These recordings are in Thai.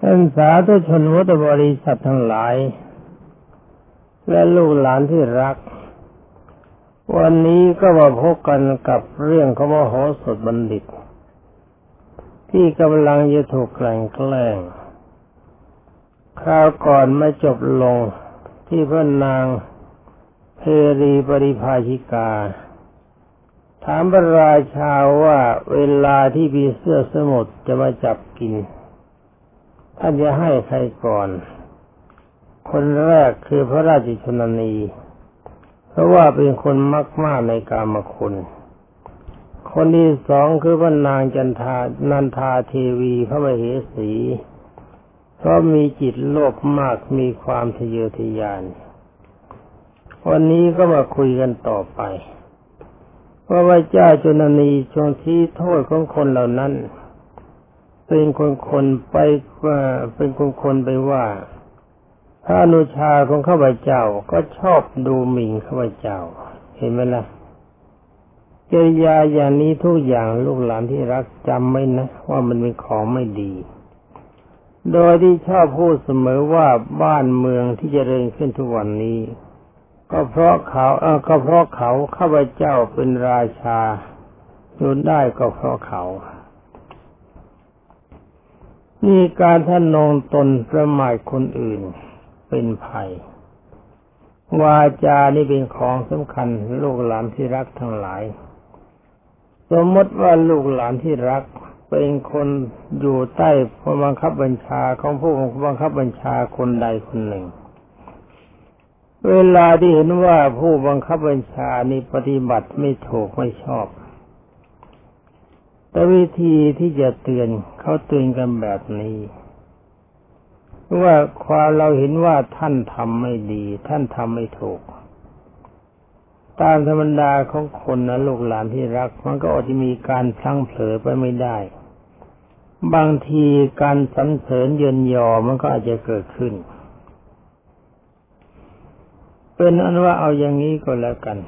ท่านสาธุชนวัตบริษัททั้งหลาย และลูกหลานที่รัก วันนี้ก็มาพบกันกับเรื่องของมโหสถบัณฑิต ที่กำลังจะถูกแกล้งแกล้งคราวก่อนไม่จบลงที่พระนางเพรีปริภาชิกา ถามพระราชาว่าเวลาที่พีเสื้อสมุทรจะมาจับกิน ท่านจะให้ใครก่อน คนแรกคือพระราชชนนี เพราะว่าเป็นคนมากมากในกามคุณ คนที่สองคือพระนางจันทานันทาเทวีพระมเหสี เพราะมีจิตโลภมากมีความทะเยอทะยาน วันนี้ก็มาคุยกันต่อไปว่าพระเจ้าจุนนีทรงที่โทษของคนเหล่านั้น เป็นคนคนไปว่าเป็นคนคนไปว่าพระอนุชาของข้าพเจ้าก็ชอบดูหมิ่นข้าพเจ้า เห็นไหมล่ะเจริยาอย่างนี้ทุกอย่างลูกหลานที่รักจำไว้นะ ว่ามันเป็นของไม่ดี โดยที่ชอบพูดเสมอว่าบ้านเมืองที่จเจริญขึ้นทุกวันนี้ ก็เพราะเขาเออก็เพราะเขาข้าพเจ้าเป็นราชาอยู่ได้ก็เพราะเขา มีการท่านนองตนประมาทคนอื่นเป็นภัย วาจานี่เป็นของสำคัญลูกหลานที่รักทั้งหลาย สมมติว่าลูกหลานที่รักเป็นคนอยู่ใต้ผู้บังคับบัญชาของผู้บังคับบัญชาคนใดคนหนึ่ง เวลาที่เห็นว่าผู้บังคับบัญชานี่ปฏิบัติไม่ถูกไม่ชอบ แต่วิธีที่จะเตือนเขาเตือนกันแบบนี้ว่าความเราเห็นว่าท่านทำไม่ดี ท่านทำไม่ถูก ตามธรรมดาของคนนะลูกหลานที่รัก มันก็อาจจะมีการพลั้งเผลอไปไม่ได้ บางทีการสันเสริญเยินยอมันก็อาจจะเกิดขึ้น เป็นอันว่าเอาอย่างนี้ก็แล้วกัน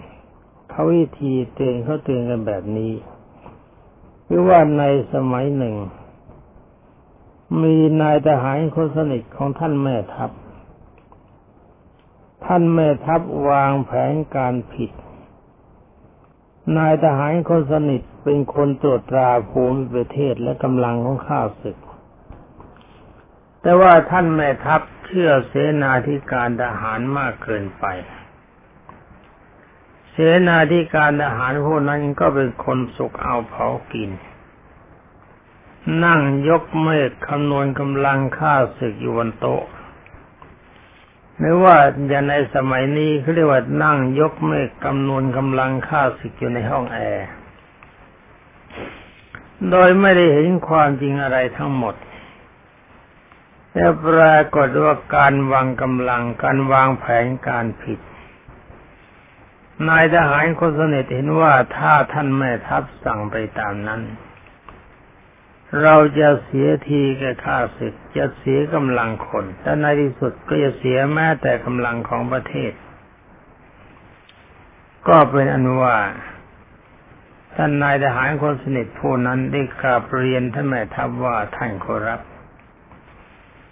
เขาวิธีเตือนเขาเตือนกันแบบนี้ คือว่าในสมัยหนึ่ง มีนายทหารคนสนิทของท่านแม่ทัพ ท่านแม่ทัพวางแผนการผิด นายทหารคนสนิทเป็นคนตรวจตราภูมิประเทศและกำลังของข้าศึก แต่ว่าท่านแม่ทัพเชื่อเสนาธิการทหารมากเกินไป เสนาธิการทหารพวกนั้นก็เป็นคนสุกเอาเผากิน นั่งยกเมฆคำนวณกำลังฆ่าศึกอยู่บนโต๊ะไม่ว่าอย่างในสมัยนี้เขาเรียกว่านั่งยกเมฆคำนวณกำลังฆ่าศึกอยู่ในห้องแอร์ โดยไม่ได้เห็นความจริงอะไรทั้งหมดแต่ปรากฏว่าการวางกำลังการวางแผนการผิด นายทหารคนสนิทเห็นว่าถ้าท่านแม่ทัพสั่งไปตามนั้น เราจะเสียทีแก่ข้าศึกจะเสียกำลังคนและในที่สุดก็จะเสียแม้แต่กำลังของประเทศ ก็เป็นอนุว่าท่านนายทหารคนสนิทผู้นั้นได้กราบเรียนท่านแม่ทัพว่าท่านขอรับ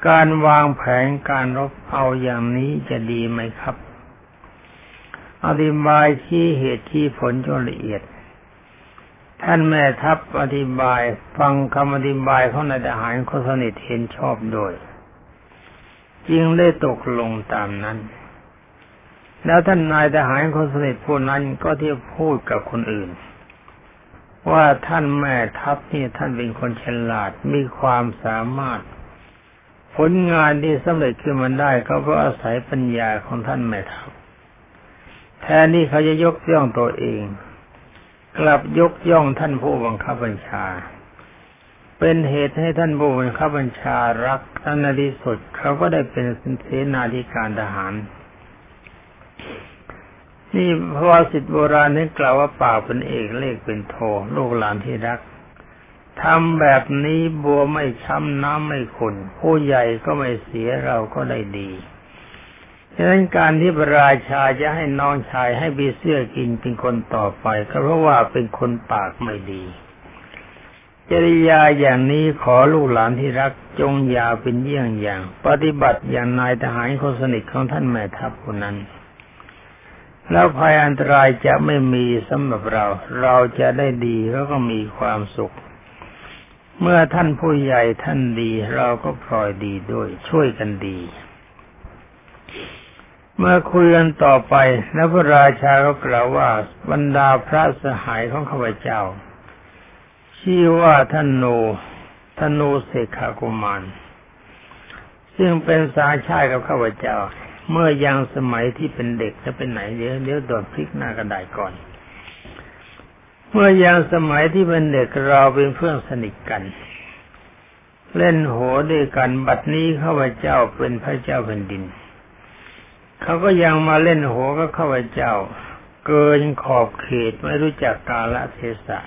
การวางแผนการรบเอาอย่างนี้จะดีไหมครับ อธิบายชี้เหตุชี้ผลจนละเอียด ท่านแม่ทัพอธิบายฟังคำอธิบายของนายทหารคนสนิทเห็นชอบโดยจึงได้ตกลงตามนั้น แล้วท่านนายทหารคนสนิทผู้นั้นก็ที่พูดกับคนอื่น ว่าท่านแม่ทัพนี่ท่านเป็นคนฉลาดมีความสามารถ ผลงานที่สำเร็จขึ้นมาได้ก็เพราะอาศัยปัญญาของท่านแม่ทัพ แทนที่เขาจะยกย่องตัวเอง กลับยกย่องท่านผู้บังคับบัญชา เป็นเหตุให้ท่านผู้บังคับบัญชารักท่านในที่สุดเขาก็ได้เป็นเสนาธิการทหารนี่พระวสิทธิโบราณนี่กล่าวว่าปากเป็นเอกเลขเป็นโทลูกหลานที่รักทำแบบนี้บัวไม่ช้ำน้ำไม่ขุนผู้ใหญ่ก็ไม่เสียเราก็ได้ดี ฉะนั้นการที่พระราชาจะให้น้องชายให้บีเสื้อกินเป็นคนต่อไปก็เพราะว่าเป็นคนปากไม่ดี จริยาอย่างนี้ขอลูกหลานที่รักจงอย่าเป็นเยี่ยงอย่าง ปฏิบัติอย่างนายทหารคนสนิทของท่านแม่ทัพคนนั้น แล้วภัยอันตรายจะไม่มีสำหรับเรา เราจะได้ดีแล้วก็มีความสุข เมื่อท่านผู้ใหญ่ท่านดี เราก็พลอยดีด้วยช่วยกันดี เมื่อคุยกันต่อไปแล้วพระราชาก็กล่าวว่าบรรดาพระสหายของข้าพเจ้า ชื่อว่าท่านโนธนูเสกขากุมารซึ่งเป็นสาชายกับข้าพเจ้า เมื่อยังสมัยที่เป็นเด็กจะเป็นไหนเดี๋ยวเดี๋ยวโดดพลิกหน้ากระไดก่อน เมื่อยังสมัยที่เป็นเด็กเราเป็นเพื่อนสนิทกัน เล่นโหด้วยกันบัดนี้ข้าพเจ้าเป็นพระเจ้าแผ่นดิน เขาก็ยังมาเล่นโหกับข้าพเจ้า เกินขอบเขตไม่รู้จักกาลเทศะ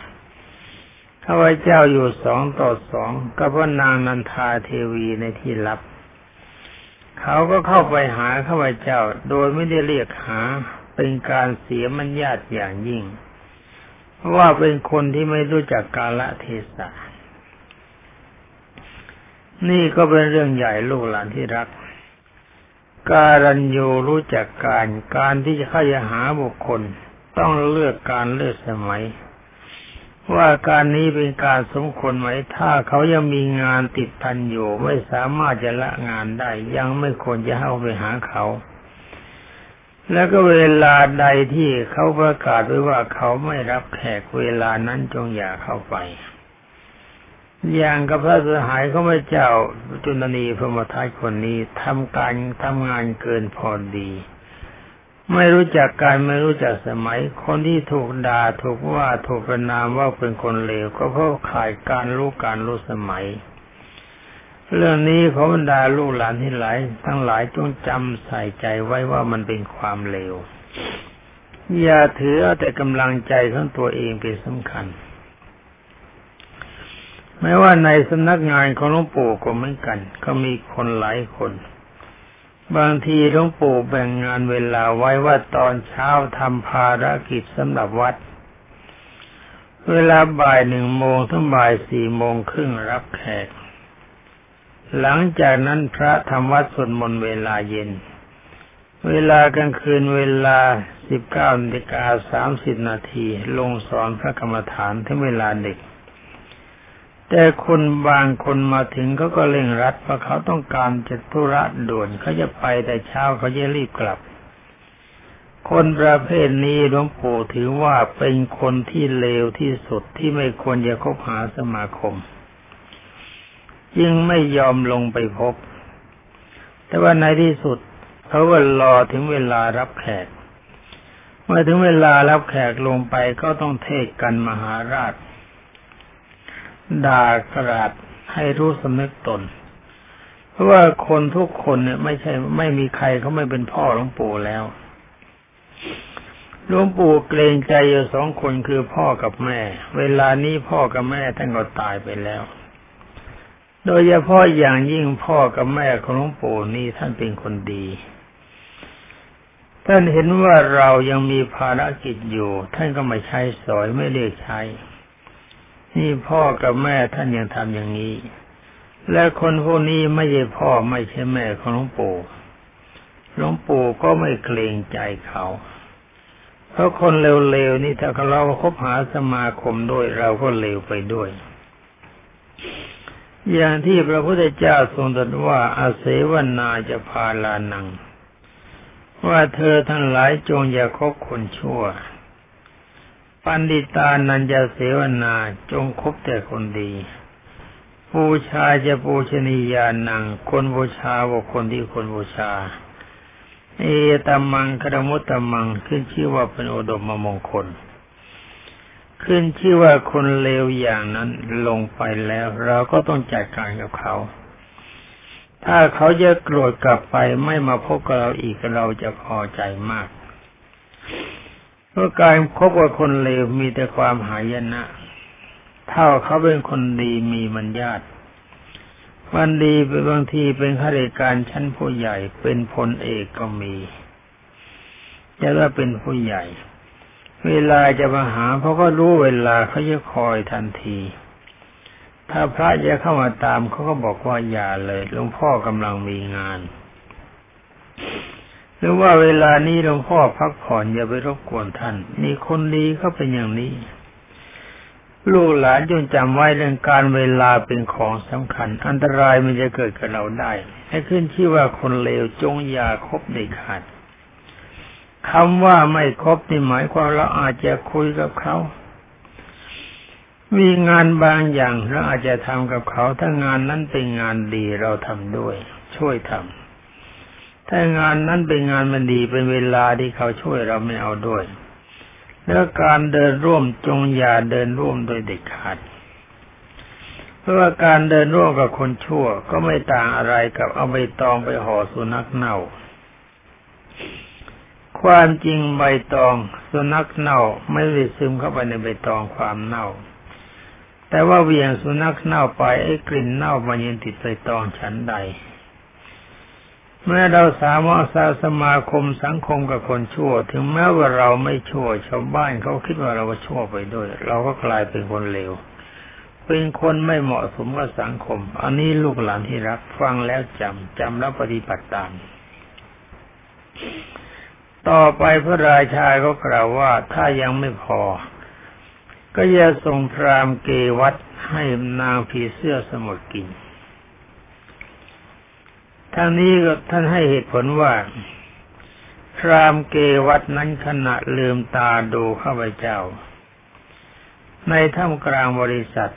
ข้าพเจ้าอยู่สองต่อสองกับพระนางนันทาเทวีในที่ลับ เขาก็เข้าไปหาข้าพเจ้าโดยไม่ได้เรียกหาเป็นการเสียมัญญาตอย่างยิ่ง เพราะว่าเป็นคนที่ไม่รู้จักกาลเทศะนี่ก็เป็นเรื่องใหญ่ลูกหลานที่รัก การัญญูรู้จักการการที่จะเข้าหาบุคคล ต้องเลือกการเลือกสมัย ว่าการนี้เป็นการสมควรไหมถ้าเขายังมีงานติดพันอยู่ไม่สามารถจะละงานได้ ยังไม่ควรจะเข้าไปหาเขา แล้วก็เวลาใดที่เขาประกาศไว้ว่าเขาไม่รับแขกเวลานั้นจงอย่าเข้าไป อย่างกับพระสหายเขาไม่เจ้าจุลนีพรมทัตคนนี้ทำการทำงานเกินพอดี ไม่รู้จักการไม่รู้จักสมัย คนที่ถูกด่าถูกว่าถูกประนามว่าเป็นคนเลวก็เพราะขาดการรู้การรู้สมัย เรื่องนี้ขอบรรดาลูกหลานที่หลาย ทั้งหลายจงจำใส่ใจไว้ว่ามันเป็นความเลวอย่าถือเอาแต่กำลังใจของตัวเองเป็นสำคัญ ไม่ว่าในสำนักงานของหลวงปู่ก็เหมือนกัน ก็มีคนหลายคน บางทีหลวงปู่แบ่งงานเวลาไว้ว่าตอนเช้าทำภารกิจสำหรับวัด เวลาบ่ายหนึ่งโมงถึงบ่ายสี่โมงครึ่งรับแขก หลังจากนั้นพระทำวัดสวดมนต์เวลาเย็น เวลากลางคืนเวลาสิบเก้านาฬิกาสามสิบนาทีลงสอนพระกรรมฐานถึงเวลาเด็ก แต่คนบางคนมาถึงเขาก็เร่งรัดเพราะเขาต้องการจะธุระด่วนเขาจะไปแต่เช้าเขาจะรีบกลับ คนประเภทนี้หลวงปู่ถือว่าเป็นคนที่เลวที่สุดที่ไม่ควรจะคบหาสมาคมยิ่งไม่ยอมลงไปพบ แต่ว่าในที่สุดเขาก็รอถึงเวลารับแขกเมื่อถึงเวลารับแขกลงไปก็ต้องเทศกันมหาราช ด่ากราดให้รู้สำนึกตน เพราะว่าคนทุกคนเนี่ยไม่ใช่ไม่มีใครเขาไม่เป็นพ่อหลวงปู่แล้วหลวงปู่เกรงใจอยู่สองคนคือพ่อกับแม่ เวลานี้พ่อกับแม่ท่านก็ตายไปแล้ว โดยเฉพาะอย่างยิ่งพ่อกับแม่ของหลวงปู่นี่ท่านเป็นคนดี ท่านเห็นว่าเรายังมีภารกิจอยู่ ท่านก็ไม่ใช้สอยไม่เรียกใช้ นี่พ่อกับแม่ท่านยังทำอย่างนี้ และคนพวกนี้ไม่ใช่พ่อไม่ใช่แม่ของหลวงปู่หลวงปู่ก็ไม่เกรงใจเขา เพราะคนเลวๆนี่ถ้าเราคบหาสมาคมด้วยเราก็เลวไปด้วย อย่างที่พระพุทธเจ้าทรงตรัสว่าอาเสวนาจะพาลานัง ว่าเธอทั้งหลายจงอย่าคบคนชั่ว ปันดิตานันจะเสวนาจงคบแต่คนดีบูชาจะปูชนียานัง คนบูชาว่าคนที่คนบูชา เอตมังคดมุตตมังขึ้นชื่อว่าเป็นโอดมมงคล ขึ้นชื่อว่าคนเลวอย่างนั้นลงไปแล้ว เราก็ต้องจัดการกับเขา ถ้าเขาจะโกรธกลับไปไม่มาพบกับเราอีกเราจะพอใจมาก ราะการคบกับคนเลวมีแต่ความหายนะเท่าเขาเป็นคนดีมีมัญญาตวันดีเป็นบางทีเป็นข้าราชการชั้นผู้ใหญ่เป็นพลเอกก็มีจะว่าเป็นผู้ใหญ่ เวลาจะมาหาเขาก็รู้เวลาเขาจะคอยทันที ถ้าพระจะเข้ามาตามเขาก็บอกว่าอย่าเลยหลวงพ่อกำลังมีงาน หรือว่าเวลานี้หลวงพ่อพักผ่อนอย่าไปรบกวนท่านนี่คนดีเขาเป็นอย่างนี้ ลูกหลานจงจำไว้เรื่องการเวลาเป็นของสำคัญ อันตรายมันจะเกิดกับเราได้ ให้ขึ้นชื่ว่าคนเลวจงอย่าคบเด็ดขาดคำว่าไม่ครบนี่หมายความเราอาจจะคุยกับเขา มีงานบางอย่างเราอาจจะทำกับเขา ถ้างานนั้นเป็นงานดีเราทำด้วย ช่วยทำ ถ้างานนั้นเป็นงานมันดีเป็นเวลาที่เขาช่วยเราไม่เอาด้วย แล้วการเดินร่วมจงอย่าเดินร่วมโดยเด็ดขาด เพราะว่าการเดินร่วมกับคนชั่วก็ไม่ต่างอะไรกับเอาใบตองไปห่อสุนัขเน่า ความจริงใบตองสุนัขเน่าไม่ได้ซึมเข้าไปในใบตองความเน่า แต่ว่าเวียงสุนัขเน่าไปไอ้กลิ่นเน่ามันยังติดใบตองฉันใด เมื่อเราสามารถสาสมาคมสังคมกับคนชั่ว ถึงแม้ว่าเราไม่ชั่วชาวบ้านเขาคิดว่าเราชั่วไปด้วย เราก็กลายเป็นคนเลวเป็นคนไม่เหมาะสมกับสังคม อันนี้ลูกหลานที่รักฟังแล้วจำจำแล้วปฏิบัติตาม ต่อไปพระราชาก็กล่าวว่าถ้ายังไม่พอ ก็จะส่งพรามเกวัตให้นางผีเสื้อสมุทรกิน ทั้งนี้ก็ท่านให้เหตุผลว่าพรามเกวัตนั้นขณะลืมตาดูข้าพเจ้า ในท่ามกลางบริษัท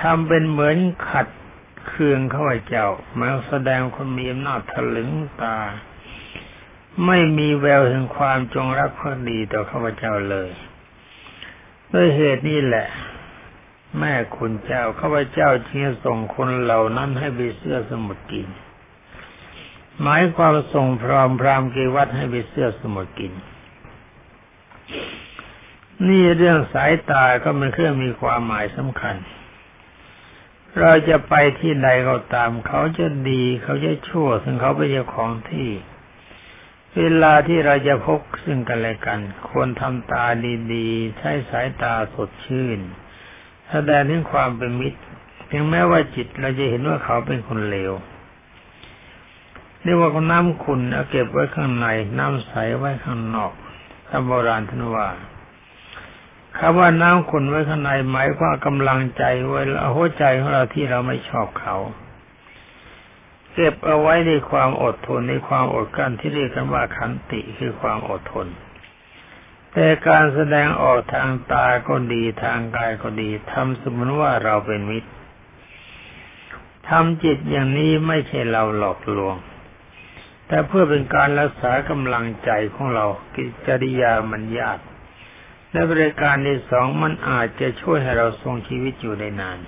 ทำเป็นเหมือนขัดเคืองข้าพเจ้ามาแสดงคนมีอำนาจถลึงตา ไม่มีแววแห่งความจงรักภักดีต่อข้าพเจ้าเลย ด้วยเหตุนี้แหละ แม่คุณเจ้าข้าพเจ้าจึงส่งคนเหล่านั้นให้ไปเสื้อสมุดกิน หมายความส่งพรอมพรามเกวัตให้ไปเสื้อสมุดกิน นี่เรื่องสายตาก็เป็นเครื่องมีความหมายสำคัญ เราจะไปที่ใดก็ตาม เขาจะดีเขาจะชั่ว ซึ่งเขาเป็นเจ้าของที่ เวลาที่เราจะพบซึ่งกันและกัน ควรทำตาดีๆ ใช้สายตาสดชื่น แสดงถึงความเป็นมิตรถึงแม้ว่าจิตเราจะเห็นว่าเขาเป็นคนเลวเรียกว่าน้ำขุนเอาเก็บไว้ข้างใน น้ำใสไว้ข้างนอกตามโบราณท่านว่าคำว่าน้ำขุนไว้ข้างในหมายความกำลังใจไว้หัวใจของเราที่เราไม่ชอบเขา เก็บเอาไว้ในความอดทนในความอดกั้นที่เรียกกันว่าขันติคือความอดทน แต่การแสดงออกทางตาก็ดีทางกายก็ดีทำสมมติว่าเราเป็นมิตรทำจิตอย่างนี้ไม่ใช่เราหลอกลวง แต่เพื่อเป็นการรักษากำลังใจของเรากิจริยามันยากและบริการที่สองมันอาจจะช่วยให้เราทรงชีวิตอยู่ได้นาน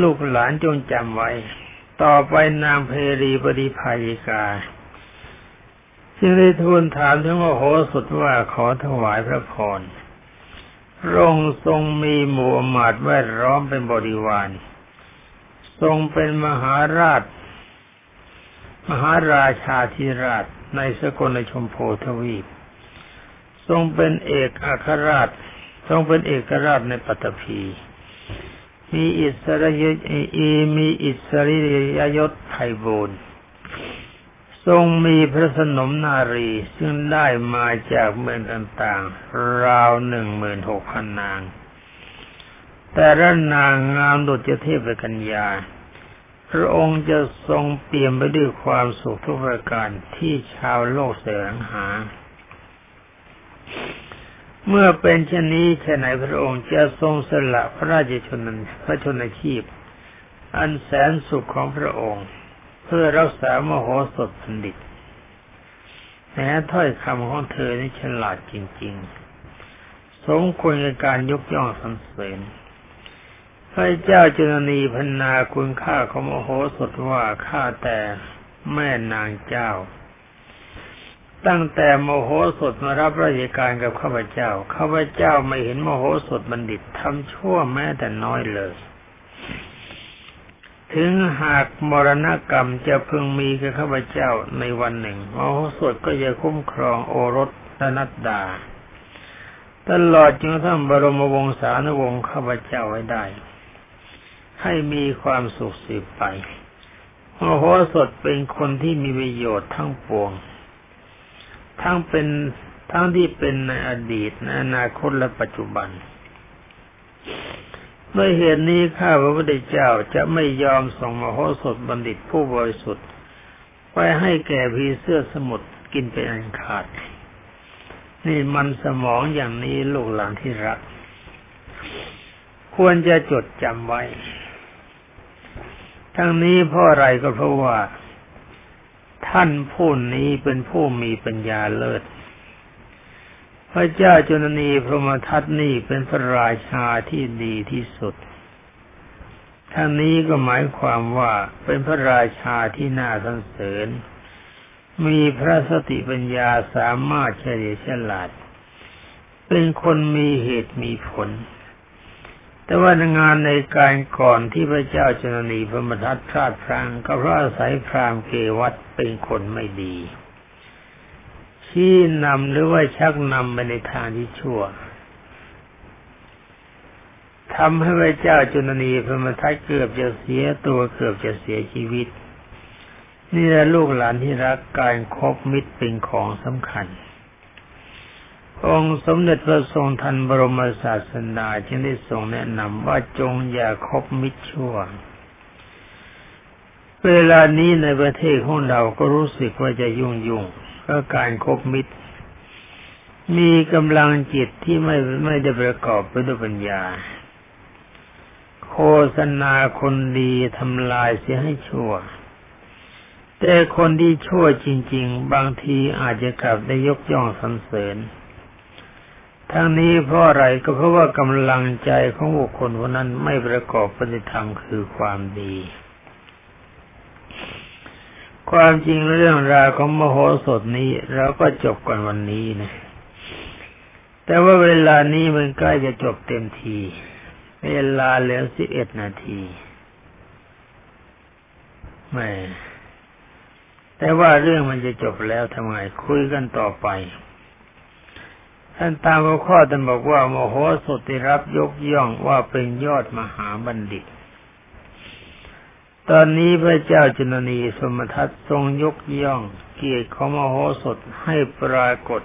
ลูกหลานจงจำไว้ ต่อไปนางเพรีปฏิภายิกา จึงได้ทูลถามถึงโอโหสุดว่าขอถวายพระพรรงทรงมีหมู่หมาดแวดล้อมเป็นบริวาร ทรงเป็นมหาราช มหาราชาธิราชในสกลชมโพทวีป ทรงเป็นเอกอัครราช ทรงเป็นเอกราชในปัตตภีมีอิสระยศมีอิสริยยศไพบูรณ์ ทรงมีพระสนมนารีซึ่งได้มาจากเมืองต่างๆ ราวหนึ่งหมื่นหกพันนาง แต่ละนางงามดุจเทพกัญญา พระองค์จะทรงเปลี่ยมไปด้วยความสุขทุกประการที่ชาวโลกแสวงหา เมื่อเป็นเช่นนี้แค่ไหนพระองค์จะทรงสละพระราชชนพระชนชีพ อันแสนสุขของพระองค์ เพื่อรักษามโหสถบัณฑิตแม้ถ้อยคำของเธอนี่ฉลาดจริง ๆ สมควรกับการยกย่องสรรเสริญพระเจ้าจุนนีพันนาคุณค่าของมโหสถว่าข้าแต่แม่นางเจ้า ตั้งแต่มโหสถมารับราชการกับข้าพเจ้าข้าพเจ้าไม่เห็นมโหสถบัณฑิตทำชั่วแม้แต่น้อยเลย ถึงหากมรณกรรมจะพึงมีกับข้าพเจ้าในวันหนึ่งโมโหสถก็จะคุ้มครองโอรสและนัดดา ตลอดจนทั้งบรมวงศานุวงศ์ข้าพเจ้าไว้ได้ ให้มีความสุขสืบไปมโหสถเป็นคนที่มีประโยชน์ทั้งปวง ทั้งเป็นทั้งที่เป็นในอดีตในอนาคตและปัจจุบัน เมื่อเหตุนี้ข้าพระพุทธเจ้าจะไม่ยอมส่งมโหสถบัณฑิตผู้บริสุทธิ์ไปให้แก่พีเสื้อสมุทรกินเป็นอันขาด นี่มันสมองอย่างนี้ลูกหลานที่รัก ควรจะจดจำไว้ ทั้งนี้เพราะอะไรก็เพราะว่า ท่านผู้นี้เป็นผู้มีปัญญาเลิศ พระเจ้าจุนนีพรหมทัตนี่เป็นพระราชาที่ดีที่สุดทั้งนี้ก็หมายความว่าเป็นพระราชาที่น่าสรรเสริญ มีพระสติปัญญาสามารถเฉลียวฉลาด เป็นคนมีเหตุมีผล แต่ว่างานในการก่อนที่พระเจ้าจนนีพระมทัตพลาดพลังก็เพราะอาศัยพรามเกวัตเป็นคนไม่ดี ชี้นำหรือว่าชักนำไปในทางที่ชั่วทำให้พระเจ้าจุนนีพมทัตเกือบจะเสียตัวเกือบจะเสียชีวิต นี่แหละลูกหลานที่รักการครบมิตรเป็นของสำคัญ องค์สมเด็จพระทรงทันบรมศาสดาจึงได้ทรงแนะนำว่าจงอย่าคบมิตรชั่ว เวลานี้ในประเทศของเราก็รู้สึกว่าจะยุ่งยุ่ง เพราะการครบมิตร มีกำลังจิตที่ไม่ไม่ได้ประกอบไปด้วยปัญญา โฆษณาคนดีทำลายเสียให้ชั่ว แต่คนที่ชั่วจริง ๆ บางทีอาจจะกลับได้ยกย่องสรรเสริญทั้งนี้เพราะอะไรก็เพราะว่ากำลังใจของบุคคลคนนั้นไม่ประกอบปฏิธรรมคือความดี ความจริงเรื่องราวของมโหสถนี้เราก็จบกันวันนี้นะ แต่ว่าเวลานี้มันใกล้จะจบเต็มที เวลาเหลือสิบเอ็ดนาทีไม่แต่ว่าเรื่องมันจะจบแล้วทำไงคุยกันต่อไป ท่านตามข้อท่านบอกว่าโมโหสติรับยกย่องว่าเป็นยอดมหาบัณฑิต ตอนนี้พระเจ้าจุนนีสมทัตทรงยกย่องเกียรติของมโหสถให้ปรากฏ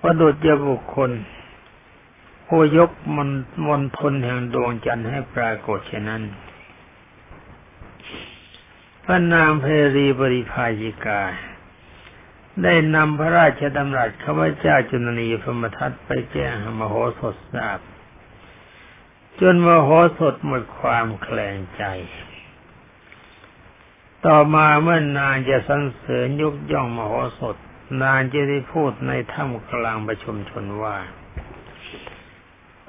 ประดุจบุคคลผู้ยกมนมนทนแห่งดวงจันทร์ให้ปรากฏเช่นนั้น พระนางเพรีบริภายิกา ได้นำพระราชดำรัสข้าพเจ้าจุนนีพมทัตไปแจ้งมโหสถทราบ จนมโหสถหมดความแคลงใจ ต่อมาเมื่อนางจะสรรเสริญยกย่องมโหสถ นางจะได้พูดในถ้ำกลางประชุมชนว่า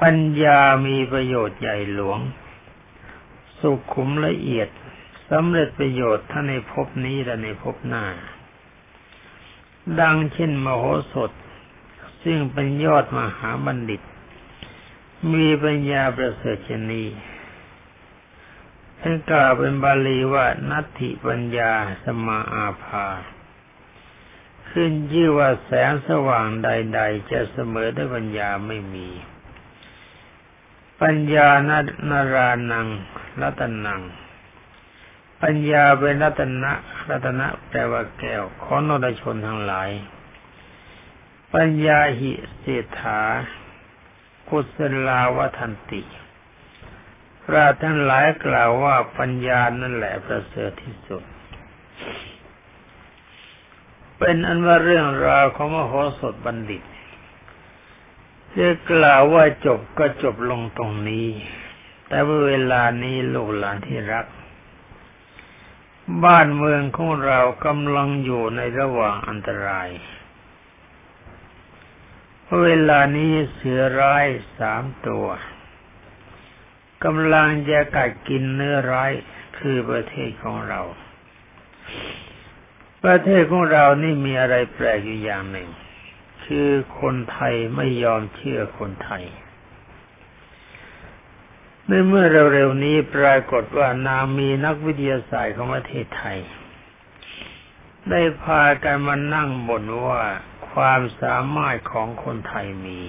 ปัญญามีประโยชน์ใหญ่หลวง สุขุมละเอียดสำเร็จประโยชน์ทั้งในภพนี้และในภพหน้า ดังเช่นมโหสถ ซึ่งเป็นยอดมหาบัณฑิต มีปัญญาประเสริฐชนี ท่านกล่าวเป็นบาลีว่านัตถิปัญญาสมาอาภา ขึ้นชื่อว่าแสงสว่างใด ๆ จะเสมอด้วยปัญญาไม่มี ปัญญานารานังรัตนัง ปัญญาเป็นรัตนะรัตนะแปลว่าแก้วของนรชนทั้งหลาย ปัญญาหิเศรษฐากุศลาวทันติ พระท่านหลายกล่าวว่าปัญญานั่นแหละประเสริฐที่สุด เป็นอันว่าเรื่องราวของมโหสถบัณฑิตจะกล่าวว่าจบก็จบลงตรงนี้ แต่ว่าเวลานี้ลูกหลานที่รัก บ้านเมืองของเรากำลังอยู่ในระหว่างอันตรายเวลานี้เสือร้ายสามตัว กำลังจะกัดกินเนื้อร้ายคือประเทศของเรา ประเทศของเรานี่มีอะไรแปลกอยู่อย่างหนึ่ง คือคนไทยไม่ยอมเชื่อคนไทยในเมื่อเร็วๆนี้ปรากฏว่านามีนักวิทยาศาสตร์ของประเทศไทย ได้พากันมานั่งบ่นว่าความสามารถของคนไทยมี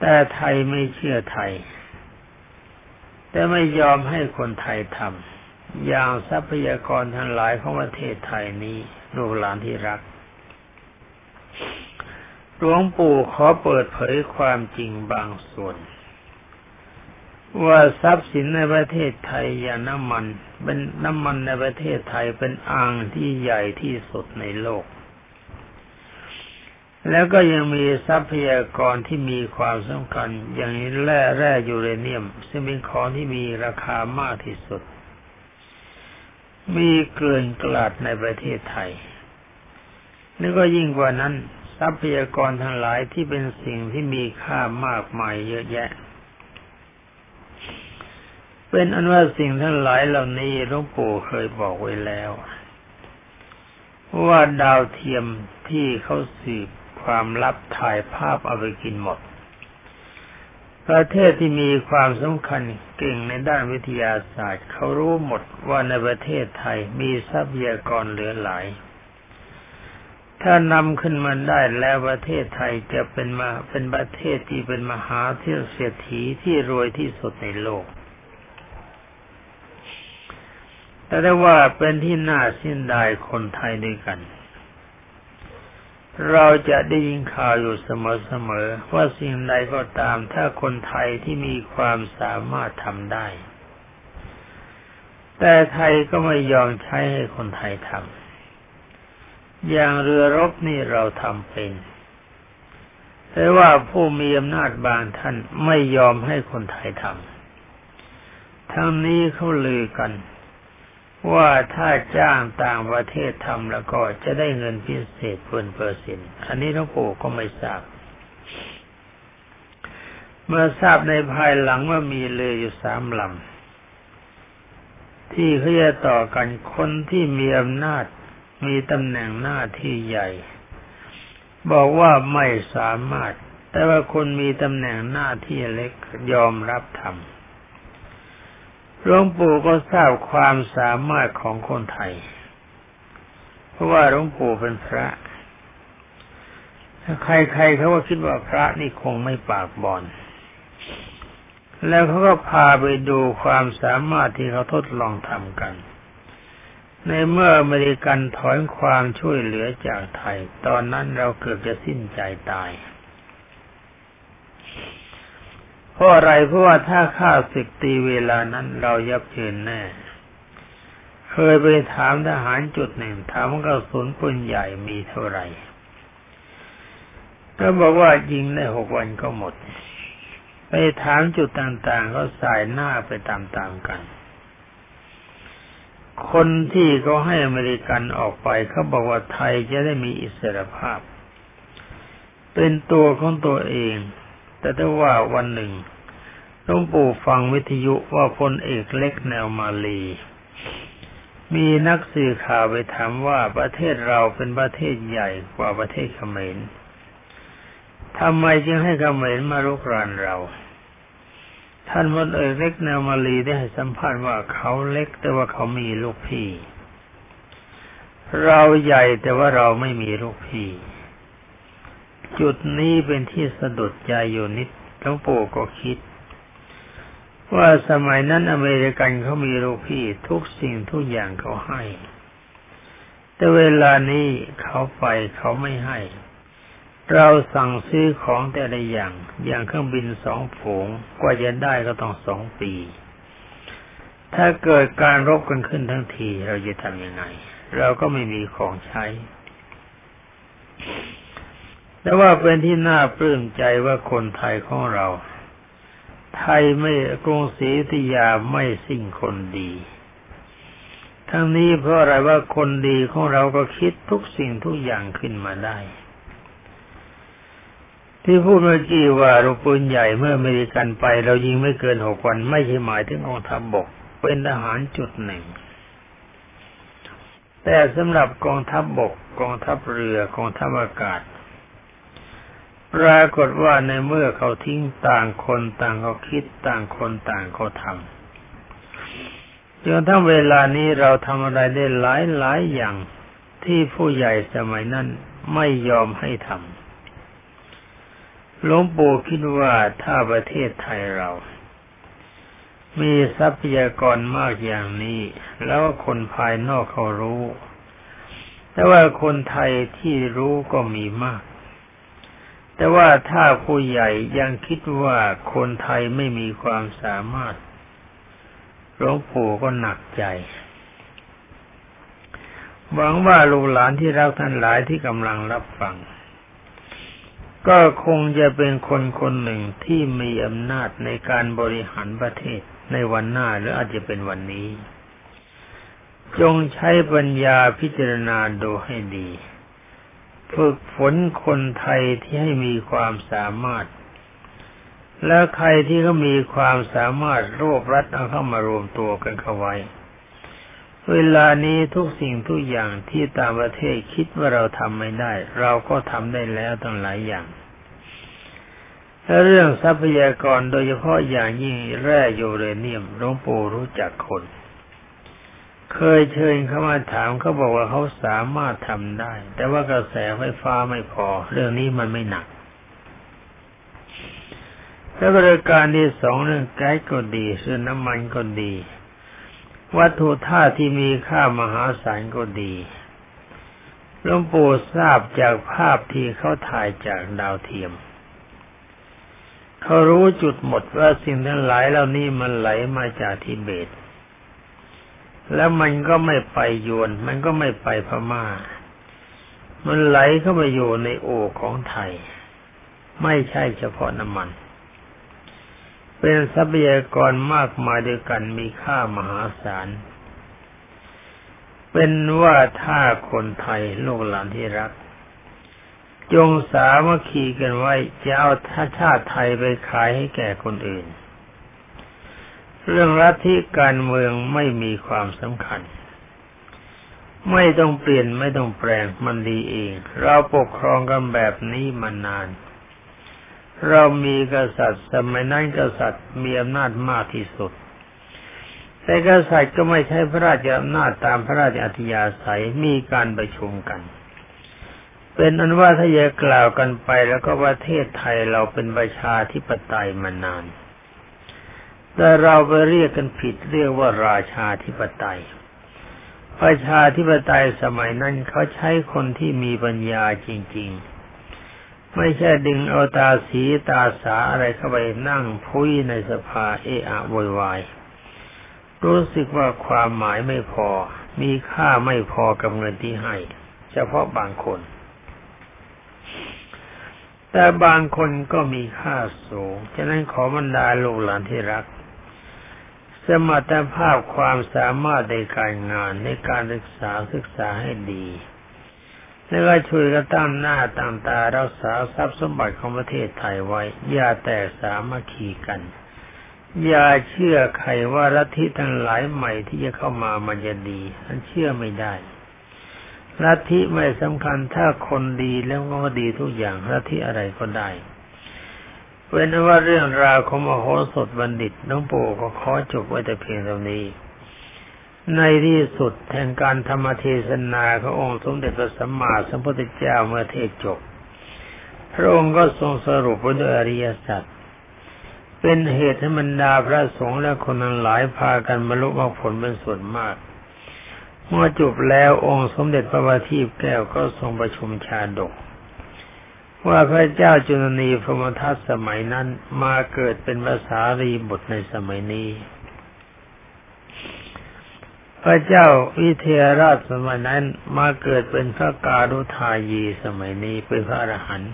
แต่ไทยไม่เชื่อไทย แต่ไม่ยอมให้คนไทยทำอย่างทรัพยากรทั้งหลายของประเทศไทยนี้ลูกหลานที่รักหลวงปู่ขอเปิดเผยความจริงบางส่วน ว่าทรัพย์สินในประเทศไทยอย่างน้ำมัน เป็นน้ำมันในประเทศไทยเป็นอ่างที่ใหญ่ที่สุดในโลก แล้วก็ยังมีทรัพยากรที่มีความสำคัญ อย่างแร่แร่ยูเรเนียม ซึ่งเป็นของที่มีราคามากที่สุด มีเกลื่อนกลาดในประเทศไทยแล้วก็ยิ่งกว่านั้น ทรัพยากรทั้งหลายที่เป็นสิ่งที่มีค่ามากมายเยอะแยะ เป็นอันว่าสิ่งทั้งหลายเหล่านี้หลวงปู่เคยบอกไว้แล้วว่าดาวเทียมที่เขาสืบ ความลับถ่ายภาพเอาไปกินหมด ประเทศที่มีความสำคัญเก่งในด้านวิทยาศาสตร์ เขารู้หมดว่าในประเทศไทยมีทรัพยากรเหลือหลาย ถ้านำขึ้นมาได้แล้วประเทศไทยจะเป็นมาเป็นประเทศที่เป็นมหาเศรษฐีที่รวยที่สุดในโลกแต่ได้ว่าเป็นที่น่าสิ้นดายคนไทยด้วยกัน เราจะได้ยินข่าวอยู่เสมอๆว่าสิ่งใดก็ตามถ้าคนไทยที่มีความสามารถทำได้ แต่ไทยก็ไม่ยอมใช้ให้คนไทยทำอย่างเรือรบนี่เราทำเป็น แต่ว่าผู้มีอำนาจบางท่านไม่ยอมให้คนไทยทำทั้งนี้เขาลือกัน ว่าถ้าจ้างต่างประเทศทำแล้วก็จะได้เงินพิเศษเพิ่นเปอร์เซ็นต์อันนี้หลวงปู่ก็ไม่ทราบ เมื่อทราบในภายหลังว่ามีเรืออยู่สามลำที่เขาจะต่อกันคนที่มีอำนาจมีตำแหน่งหน้าที่ใหญ่ บอกว่าไม่สามารถ แต่ว่าคนมีตำแหน่งหน้าที่เล็กยอมรับทำ หลวงปู่ก็ทราบความสามารถของคนไทย เพราะว่าหลวงปู่เป็นพระ ใครๆเขาก็คิดว่าพระนี่คงไม่ปากบอนแล้วเขาก็พาไปดูความสามารถที่เขาทดลองทำกัน ในเมื่ออเมริกันถอนความช่วยเหลือจากไทย ตอนนั้นเราเกือบจะสิ้นใจตาย เพราะอะไรเพราะว่าถ้าข้าศึกตีเวลานั้นเรายับเยินแน่ เคยไปถามทหารจุดหนึ่งถามกระสุนปืนใหญ่มีเท่าไหร่ ก็บอกว่ายิงได้หกวันก็หมด ไปถามจุดต่างๆเขาสายหน้าไปตามๆกัน คนที่เขาให้อเมริกันออกไปเขาบอกว่าไทยจะได้มีอิสรภาพ เป็นตัวของตัวเอง แต่ถ้าว่าวันหนึ่งหลวงปู่ฟังวิทยุว่าพลเอกเล็กแนวมาลี มีนักสื่อข่าวไปถามว่าประเทศเราเป็นประเทศใหญ่กว่าประเทศเขมรทำไมจึงให้เขมรมารุกรานเรา ท่านพลเอกเล็กแนวมาลีได้ให้สัมภาษณ์ว่าเขาเล็กแต่ว่าเขามีลูกพี่ เราใหญ่แต่ว่าเราไม่มีลูกพี่ จุดนี้เป็นที่สะดุดใจอยู่นิดหลวงปู่ก็คิด ว่าสมัยนั้นอเมริกันเขามีลูกพี่ทุกสิ่งทุกอย่างเขาให้ แต่เวลานี้เขาไปเขาไม่ให้ เราสั่งซื้อของแต่ละอย่าง อย่างเครื่องบินสองฝูงกว่าจะได้ก็ต้องสองปี ถ้าเกิดการรบกันขึ้นทั้งทีเราจะทำยังไง เราก็ไม่มีของใช้ แต่ว่าเป็นที่น่าปลื้มใจว่าคนไทยของเรา ไทยไม่กรุงศรีอยุธยาไม่สิ้นคนดี ทั้งนี้เพราะอะไรว่าคนดีของเราก็คิดทุกสิ่งทุกอย่างขึ้นมาได้ ที่พูดเมื่อกี้ว่าลูกปืนใหญ่เมื่ออเมริกันไป เรายิงไม่เกินหกวัน ไม่ใช่หมายถึงกองทัพบบก เป็นทหารจุดหนึ่งแต่สำหรับกองทัพบบก กองทัพเรือกองทัพอากาศ ปรากฏว่าในเมื่อเขาทิ้งต่างคนต่างเขาคิดต่างคนต่างเขาทำจนทั้งเวลานี้เราทำอะไรได้หลายหลายอย่างที่ผู้ใหญ่สมัยนั้นไม่ยอมให้ทำหลวงปู่คิดว่าถ้าประเทศไทยเรา มีทรัพยากรมากอย่างนี้ แล้วคนภายนอกเขารู้ แต่ว่าคนไทยที่รู้ก็มีมาก แต่ว่าถ้าผู้ใหญ่ยังคิดว่าคนไทยไม่มีความสามารถหลวงปู่ก็หนักใจ หวังว่าลูกหลานที่รักท่านหลายที่กำลังรับฟัง ก็คงจะเป็นคนคนหนึ่งที่มีอำนาจในการบริหารประเทศในวันหน้าหรืออาจจะเป็นวันนี้ จงใช้ปัญญาพิจารณาดูให้ดี ฝึกฝนคนไทยที่ให้มีความสามารถ แล้วใครที่เขามีความสามารถรวบรัดเอาเข้ามารวมตัวกันเข้าไว้ เวลานี้ทุกสิ่งทุกอย่างที่ต่างประเทศคิดว่าเราทำไม่ได้ เราก็ทำได้แล้วตั้งหลายอย่างและเรื่องทรัพยากรโดยเฉพาะอย่างยิ่งแร่ยูเรเนียมหลวงปู่รู้จักคน เคยเชิญเขามาถามเขาบอกว่าเขาสามารถทำได้ แต่ว่ากระแสไฟฟ้าไม่พอ เรื่องนี้มันไม่หนัก แล้วบริการที่สองเรื่องแก๊สก็ดีส่วนน้ำมันก็ดี วัตถุธาตุที่มีค่ามหาศาลก็ดีหลวงปู่ทราบจากภาพที่เขาถ่ายจากดาวเทียม เขารู้จุดหมดว่าสิ่งทั้งหลายเหล่านี้มันไหลมาจากทิเบต แล้วมันก็ไม่ไปยวน มันก็ไม่ไปพมา่า มันไหลเข้าไปอยู่ในโอของไทย ไม่ใช่เฉพาะน้ำมัน เป็นทรัพยากรมากมายด้วยกันมีค่ามหาศาล เป็นว่าถ้าคนไทยลูกหลานที่รัก จงสามัคคีกันไว้จะเอาท่าชาติไทยไปขายให้แก่คนอื่น เรื่องรัฐที่การเมืองไม่มีความสำคัญ ไม่ต้องเปลี่ยนไม่ต้องแปลงมันดีเอง เราปกครองกันแบบนี้มานาน เรามีกษัตริย์ สมัยนั้นกษัตริย์มีอำนาจมากที่สุด แต่กษัตริย์ก็ไม่ใช้พระราชอำนาจตามพระราชอัธยาศัยมีการประชุมกันเป็นอันว่าถ้าจะกล่าวกันไปแล้วก็ประเทศไทยเราเป็นประชาธิปไตยมานาน แต่เราไปเรียกกันผิดเรียกว่าราชาธิปไตย ประชาธิปไตยสมัยนั้นเขาใช้คนที่มีปัญญาจริง ๆ ไม่ใช่ดึงเอาตาสีตาสาอะไรเข้าไปนั่งพุ้ยในสภาเอะอะโวยวายรู้สึกว่าความหมายไม่พอ มีค่าไม่พอกับเงินที่ให้ เฉพาะบางคน แต่บางคนก็มีค่าสูง ฉะนั้นขอบรรดาลูกหลานที่รัก สมรรถภาพความสามารถในการงานในการศึกษาศึกษาให้ดี แล้วก็ช่วยกันตั้งหน้าตั้งตารักษาทรัพย์สมบัติของประเทศไทยไว้ อย่าแตกสามัคคีกัน อย่าเชื่อใครว่าลัทธิทั้งหลายใหม่ที่จะเข้ามามันจะดีอันเชื่อไม่ได้ลัทธิไม่สำคัญถ้าคนดีแล้วก็ดีทุกอย่างลัทธิอะไรก็ได้ เป็นว่าเรื่องราวของมโหสถบัณฑิตน้องปู่ก็ขอจบไว้แต่เพียงเท่านี้ ในที่สุดแห่งการธรรมเทศนาขององค์สมเด็จพระสัมมาสัมพุทธเจ้าเมื่อเทศจบ พระองค์ก็ทรงสรุปไว้ด้วยอริยสัจเป็นเหตุให้บรรดาพระสงฆ์และคนนั้นหลายพากันบรรลุมรรคผลเป็นส่วนมาก เมื่อจบแล้วองค์สมเด็จพระบาทีแก้วก็ทรงประชุมชาดก ว่าพระเจ้าจุลนีพรหมทัตสมัยนั้นมาเกิดเป็นภาษารีบุตรในสมัยนี้ พระเจ้าวิเทหราชสมัยนั้นมาเกิดเป็นพระการุทายีสมัยนี้เป็นพระอรหันต์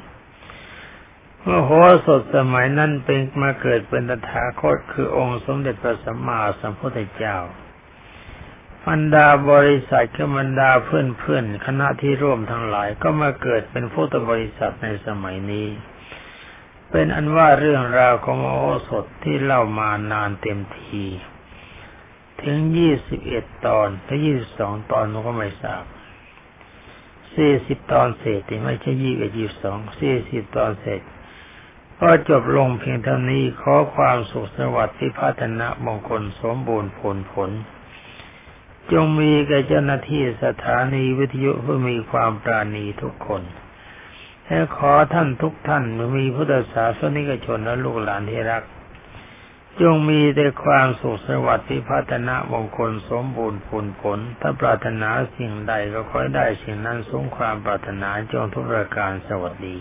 เมื่อโหสถสมัยนั้นเป็นมาเกิดเป็นตถาคตคือองค์สมเด็จพระสัมมาสัมพุทธเจ้า บรรดาบริษัทกับบรรดาเพื่อนๆคณะที่ร่วมทั้งหลายก็มาเกิดเป็นพุทธบริษัทในสมัยนี้ เป็นอันว่าเรื่องราวของโอสถที่เล่ามานานเต็มที ถึงยี่สิบเอ็ดตอนถ้ายี่สิบสองตอนมันก็ไม่ทราบสี่สิบตอนเศษไม่ใช่ยี่สิบเอ็ดยี่สิบสองสี่สิบตอนเศษก็จบลงเพียงเท่านี้ขอความสุขสวัสดิ์ที่พัฒนามงคลสมบูรณ์ผลผล จงมีแก่เจ้าหน้าที่สถานีวิทยุเพื่อมีความปราณีทุกคนและขอท่านทุกท่านมีพุทธศาสนิกชนและลูกหลานที่รัก จงมีแต่ความสุขสวัสดิ์พิพัฒนามงคลสมบูรณ์ผลผล ถ้าปรารถนาสิ่งใดก็ขอให้ได้สิ่งนั้นสมความปรารถนาจงทุกประการสวัสดี